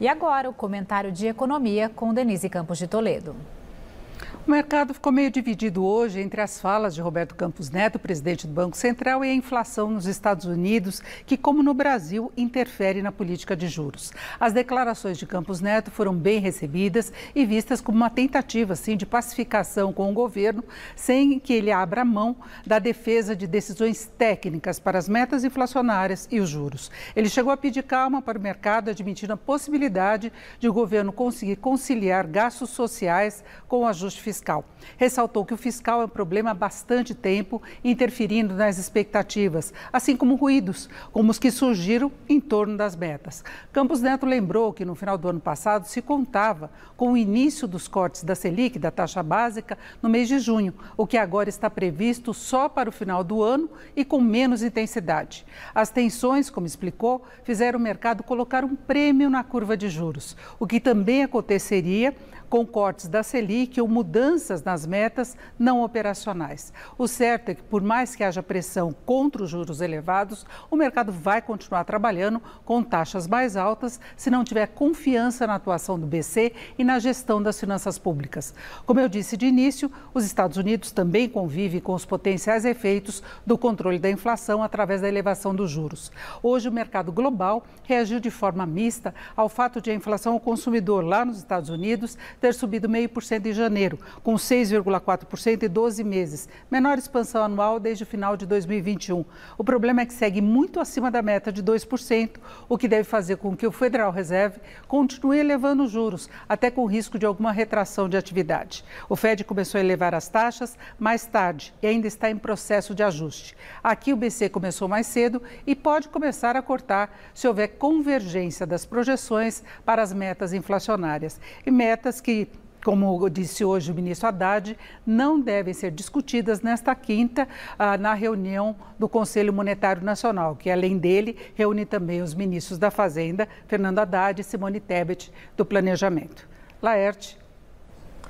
E agora o comentário de economia com Denise Campos de Toledo. O mercado ficou meio dividido hoje entre as falas de Roberto Campos Neto, presidente do Banco Central, e a inflação nos Estados Unidos, que, como no Brasil, interfere na política de juros. As declarações de Campos Neto foram bem recebidas e vistas como uma tentativa, sim, de pacificação com o governo, sem que ele abra mão da defesa de decisões técnicas para as metas inflacionárias e os juros. Ele chegou a pedir calma para o mercado, admitindo a possibilidade de o governo conseguir conciliar gastos sociais com o fiscal. Ressaltou que o fiscal é um problema há bastante tempo, interferindo nas expectativas, assim como ruídos, como os que surgiram em torno das metas. Campos Neto lembrou que no final do ano passado se contava com o início dos cortes da Selic, da taxa básica, no mês de junho, o que agora está previsto só para o final do ano e com menos intensidade. As tensões, como explicou, fizeram o mercado colocar um prêmio na curva de juros, o que também aconteceria com cortes da Selic ou mudanças nas metas não operacionais. O certo é que, por mais que haja pressão contra os juros elevados, o mercado vai continuar trabalhando com taxas mais altas se não tiver confiança na atuação do BC e na gestão das finanças públicas. Como eu disse de início, os Estados Unidos também convivem com os potenciais efeitos do controle da inflação através da elevação dos juros. Hoje, o mercado global reagiu de forma mista ao fato de a inflação ao consumidor lá nos Estados Unidos ter subido 0,5% em janeiro, com 6,4% em 12 meses, menor expansão anual desde o final de 2021. O problema é que segue muito acima da meta de 2%, o que deve fazer com que o Federal Reserve continue elevando os juros, até com risco de alguma retração de atividade. O Fed começou a elevar as taxas mais tarde e ainda está em processo de ajuste. Aqui o BC começou mais cedo e pode começar a cortar se houver convergência das projeções para as metas inflacionárias e metas que como disse hoje o ministro Haddad, não devem ser discutidas nesta quinta ah, na reunião do Conselho Monetário Nacional, que além dele reúne também os ministros da Fazenda, Fernando Haddad e Simone Tebet, do Planejamento. Laerte.